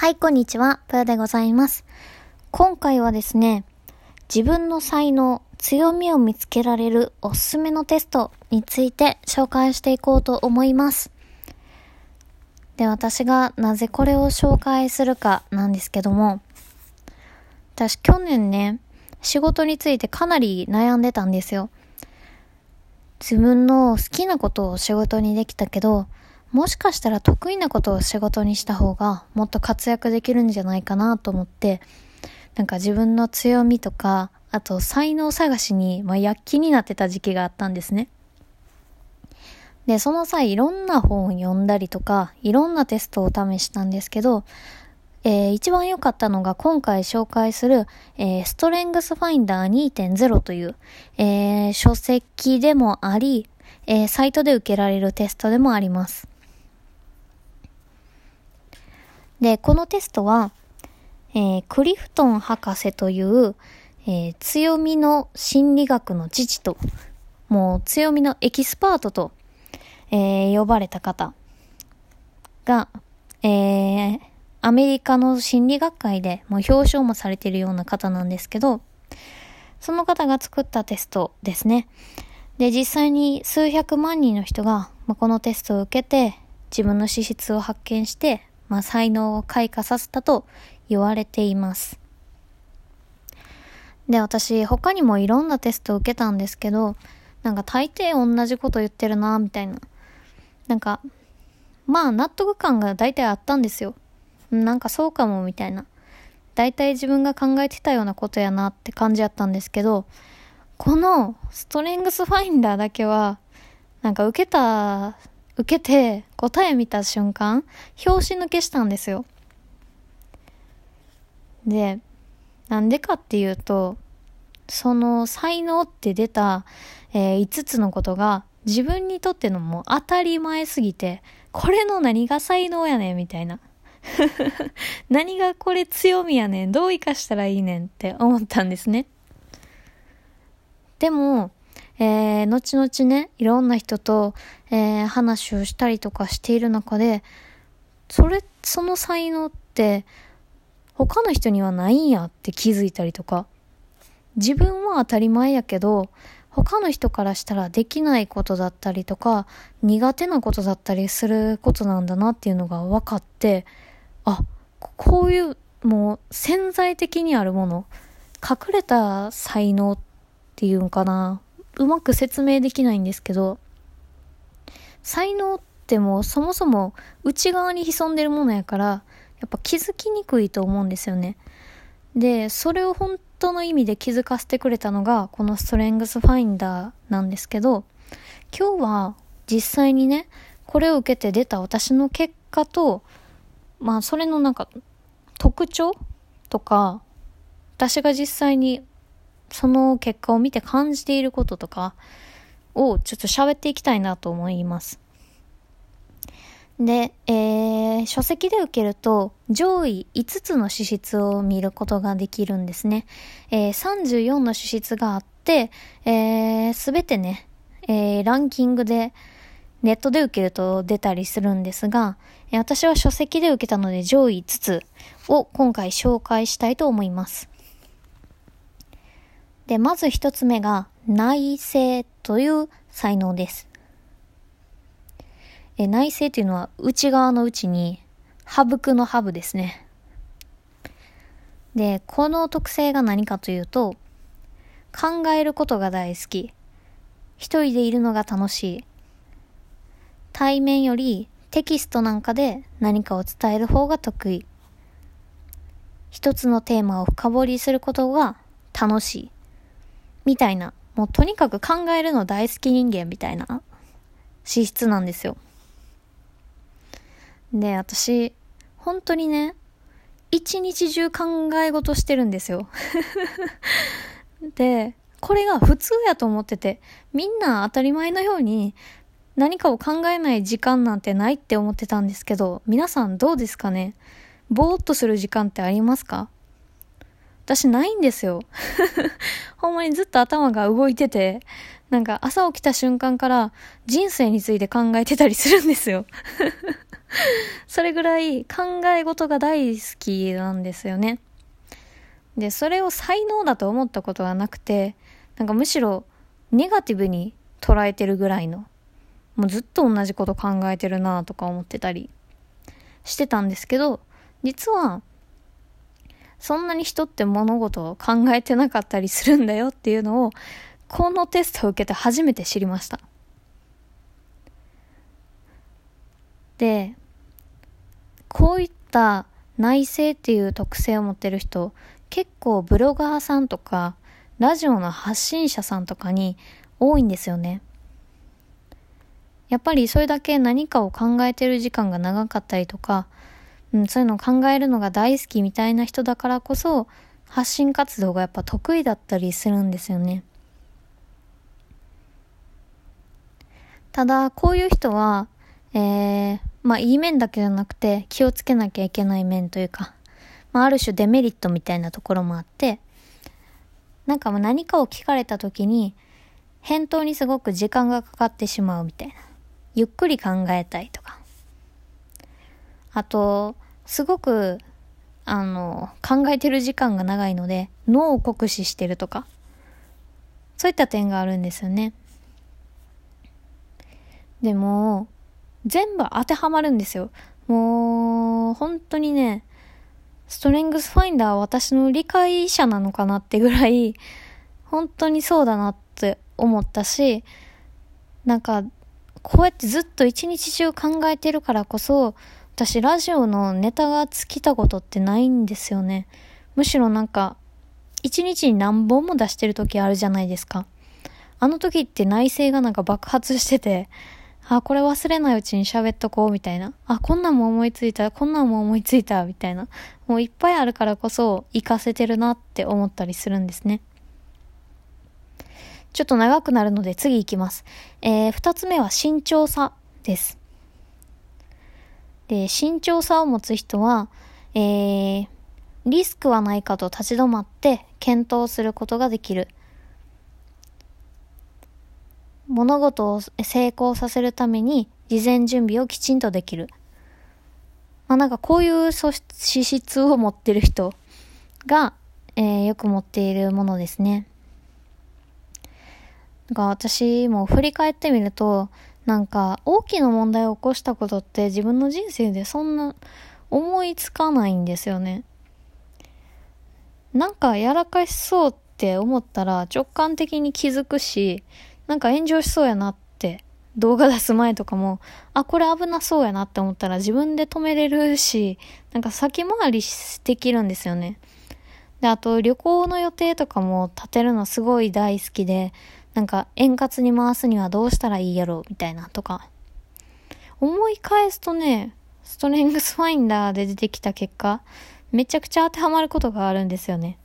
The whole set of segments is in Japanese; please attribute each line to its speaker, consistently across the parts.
Speaker 1: はい、こんにちは。ぷよでございます。今回はですね、自分の才能、強みを見つけられるおすすめのテストについて紹介していこうと思います。で、私がなぜこれを紹介するかなんですけども、私去年ね、仕事についてかなり悩んでたんですよ。自分の好きなことを仕事にできたけど、もしかしたら得意なことを仕事にした方がもっと活躍できるんじゃないかなと思って、なんか自分の強みとか、あと才能探しに、まあ、躍起になってた時期があったんですね。で、その際いろんな本を読んだりとか、いろんなテストを試したんですけど、えー、一番良かったのが今回紹介する、えー、ストレングスファインダー2.0という、えー、書籍でもあり、えー、サイトで受けられるテストでもあります。で、このテストは、えー、クリフトン博士という、えー、強みの心理学の父と、もう強みのエキスパートと、えー、呼ばれた方が、えー、アメリカの心理学会でもう表彰もされているような方なんですけど、その方が作ったテストですね。で、実際に数百万人の人が、まあ、このテストを受けて、自分の資質を発見して、まあ、才能を開花させたと言われています。で、私、他にもいろんなテストを受けたんですけど、なんか大抵同じこと言ってるな、みたいな。なんか、まあ納得感が大体あったんですよ。なんかそうかも、みたいな。大体自分が考えてたようなことやなって感じやったんですけど、このストレングスファインダーだけは、なんか受けた、受けて答え見た瞬間、拍子抜けしたんですよ。で、なんでかっていうと、その才能って出た、えー、5つのことが自分にとってのもう当たり前すぎて、これの何が才能やねんみたいな。何がこれ強みやねんどう生かしたらいいねんって思ったんですね。でも、えー、後々ね、いろんな人と、えー、話をしたりとかしている中で、それ、その才能って、他の人にはないんやって気づいたりとか、自分は当たり前やけど、他の人からしたらできないことだったりとか、苦手なことだったりすることなんだなっていうのが分かって、あ、こういう、もう潜在的にあるもの、隠れた才能っていうんかな。うまく説明できないんですけど、才能ってもうそもそも内側に潜んでるものやから、やっぱ気づきにくいと思うんですよね。で、それを本当の意味で気づかせてくれたのが、このストレングスファインダーなんですけど、今日は実際にね、これを受けて出た私の結果と、まあそれのなんか特徴とか、私が実際にその結果を見て感じていることとかをちょっと喋っていきたいなと思います。で、えー、書籍で受けると上位5つの資質を見ることができるんですね。えー、34の資質があって、えー、てね、えー、ランキングでネットで受けると出たりするんですが、私は書籍で受けたので上位5つを今回紹介したいと思います。で、まず一つ目が内政という才能です。え内政というのは内側の内に、ハブクのハブですね。で、この特性が何かというと、考えることが大好き。一人でいるのが楽しい。対面よりテキストなんかで何かを伝える方が得意。一つのテーマを深掘りすることが楽しい。みたいな。もうとにかく考えるの大好き人間みたいな資質なんですよ。で、私、本当にね、一日中考え事してるんですよ。で、これが普通やと思ってて、みんな当たり前のように何かを考えない時間なんてないって思ってたんですけど、皆さんどうですかね？ぼーっとする時間ってありますか？私ないんですよ。ほんまにずっと頭が動いてて、なんか朝起きた瞬間から人生について考えてたりするんですよ。それぐらい考え事が大好きなんですよね。で、それを才能だと思ったことはなくて、なんかむしろネガティブに捉えてるぐらいの、もうずっと同じこと考えてるなとか思ってたりしてたんですけど、実は、そんなに人って物事を考えてなかったりするんだよっていうのを、このテストを受けて初めて知りました。で、こういった内省っていう特性を持ってる人、結構ブロガーさんとか、ラジオの発信者さんとかに多いんですよね。やっぱりそれだけ何かを考えてる時間が長かったりとか、うん、そういうのを考えるのが大好きみたいな人だからこそ、発信活動がやっぱ得意だったりするんですよね。ただ、こういう人は、えー、まあいい面だけじゃなくて気をつけなきゃいけない面というか、まあある種デメリットみたいなところもあって、なんかもう何かを聞かれた時に、返答にすごく時間がかかってしまうみたいな。ゆっくり考えたいとか。あと、すごく、あの、考えてる時間が長いので、脳を酷使してるとか。そういった点があるんですよね。でも、全部当てはまるんですよ。もう、本当にね、ストレングスファインダーは私の理解者なのかなってぐらい、本当にそうだなって思ったし、なんか、こうやってずっと一日中考えてるからこそ、私ラジオのネタが尽きたことってないんですよね。むしろなんか、一日に何本も出してる時あるじゃないですか。あの時って内政がなんか爆発してて、あ、これ忘れないうちに喋っとこうみたいな。あ、こんなんも思いついた、こんなんも思いついた、みたいな。もういっぱいあるからこそ活かせてるなって思ったりするんですね。ちょっと長くなるので次行きます。えー、二つ目は慎重さです。で、慎重さを持つ人は、えー、リスクはないかと立ち止まって検討することができる。物事を成功させるために事前準備をきちんとできる。まあなんかこういう資質を持ってる人が、えー、よく持っているものですね。が私も振り返ってみると、なんか大きな問題を起こしたことって自分の人生でそんな思いつかないんですよね。なんかやらかしそうって思ったら直感的に気づくし、なんか炎上しそうやなって動画出す前とかも、あ、これ危なそうやなって思ったら自分で止めれるし、なんか先回りできるんですよね。で、あと旅行の予定とかも立てるのすごい大好きで、なんか円滑に回すにはどうしたらいいやろみたいなとか。思い返すとね、ストレングスファインダーで出てきた結果、めちゃくちゃ当てはまることがあるんですよね。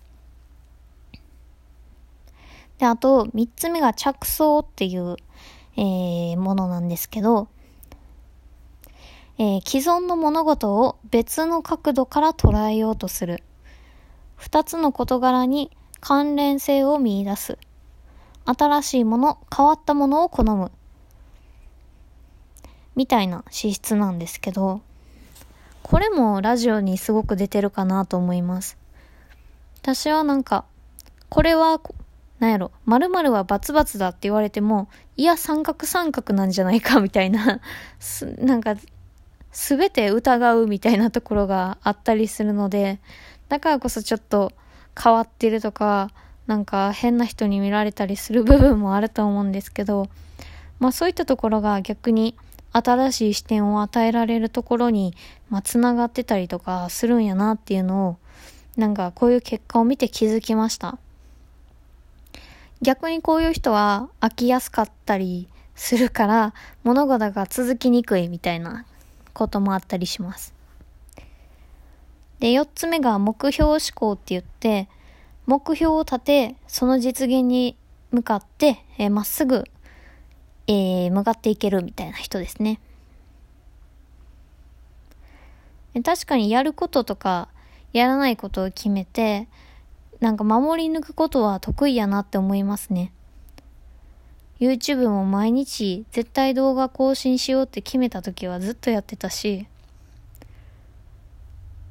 Speaker 1: で、あと、三つ目が着想っていう、えー、ものなんですけど、えー、既存の物事を別の角度から捉えようとする。二つの事柄に関連性を見出す。新しいもの、変わったものを好む。みたいな資質なんですけど、これもラジオにすごく出てるかなと思います。私はなんか、これは、なんやろ、〇〇はバツバツだって言われても、いや、三角三角なんじゃないかみたいな、なんか、すべて疑うみたいなところがあったりするので、だからこそちょっと変わってるとか、なんか変な人に見られたりする部分もあると思うんですけど、まあそういったところが逆に新しい視点を与えられるところに、まあ繋がってたりとかするんやなっていうのを、なんかこういう結果を見て気づきました。逆にこういう人は飽きやすかったりするから物事が続きにくいみたいなこともあったりします。で、四つ目が目標思考って言って、目標を立て、その実現に向かって、えー、まっすぐ、えー、向かっていけるみたいな人ですね。確かにやることとか、やらないことを決めて、なんか守り抜くことは得意やなって思いますね。YouTube も毎日絶対動画更新しようって決めた時はずっとやってたし、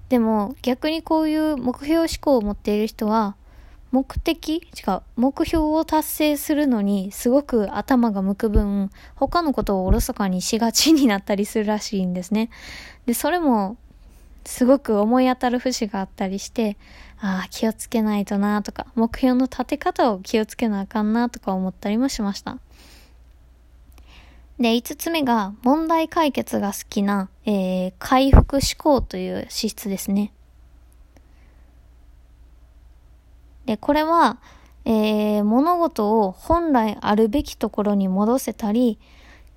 Speaker 1: でも逆にこういう目標思考を持っている人は、目的？違う。目標を達成するのにすごく頭が向く分、他のことをおろそかにしがちになったりするらしいんですね。で、それもすごく思い当たる節があったりして、ああ、気をつけないとなとか、目標の立て方を気をつけなあかんなとか思ったりもしました。で、5つ目が問題解決が好きな、えー、回復思考という資質ですね。で、これは、えー、物事を本来あるべきところに戻せたり、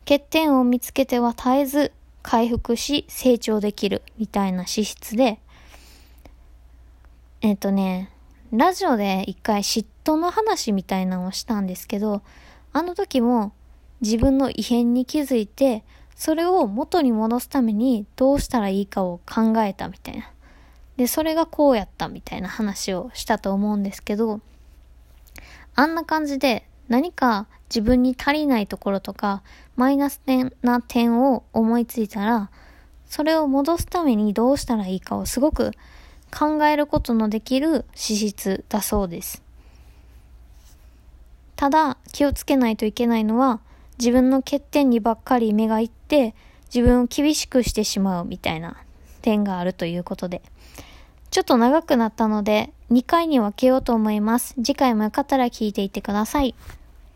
Speaker 1: 欠点を見つけては絶えず回復し成長できるみたいな資質で、えっ、ー、とね、ラジオで一回嫉妬の話みたいなのをしたんですけど、あの時も自分の異変に気づいて、それを元に戻すためにどうしたらいいかを考えたみたいな。で、それがこうやったみたいな話をしたと思うんですけど、あんな感じで何か自分に足りないところとか、マイナス点な点を思いついたら、それを戻すためにどうしたらいいかをすごく考えることのできる資質だそうです。ただ気をつけないといけないのは自分の欠点にばっかり目がいって自分を厳しくしてしまうみたいな点があるということで。ちょっと長くなったので、2回に分けようと思います。次回もよかったら聞いていってください。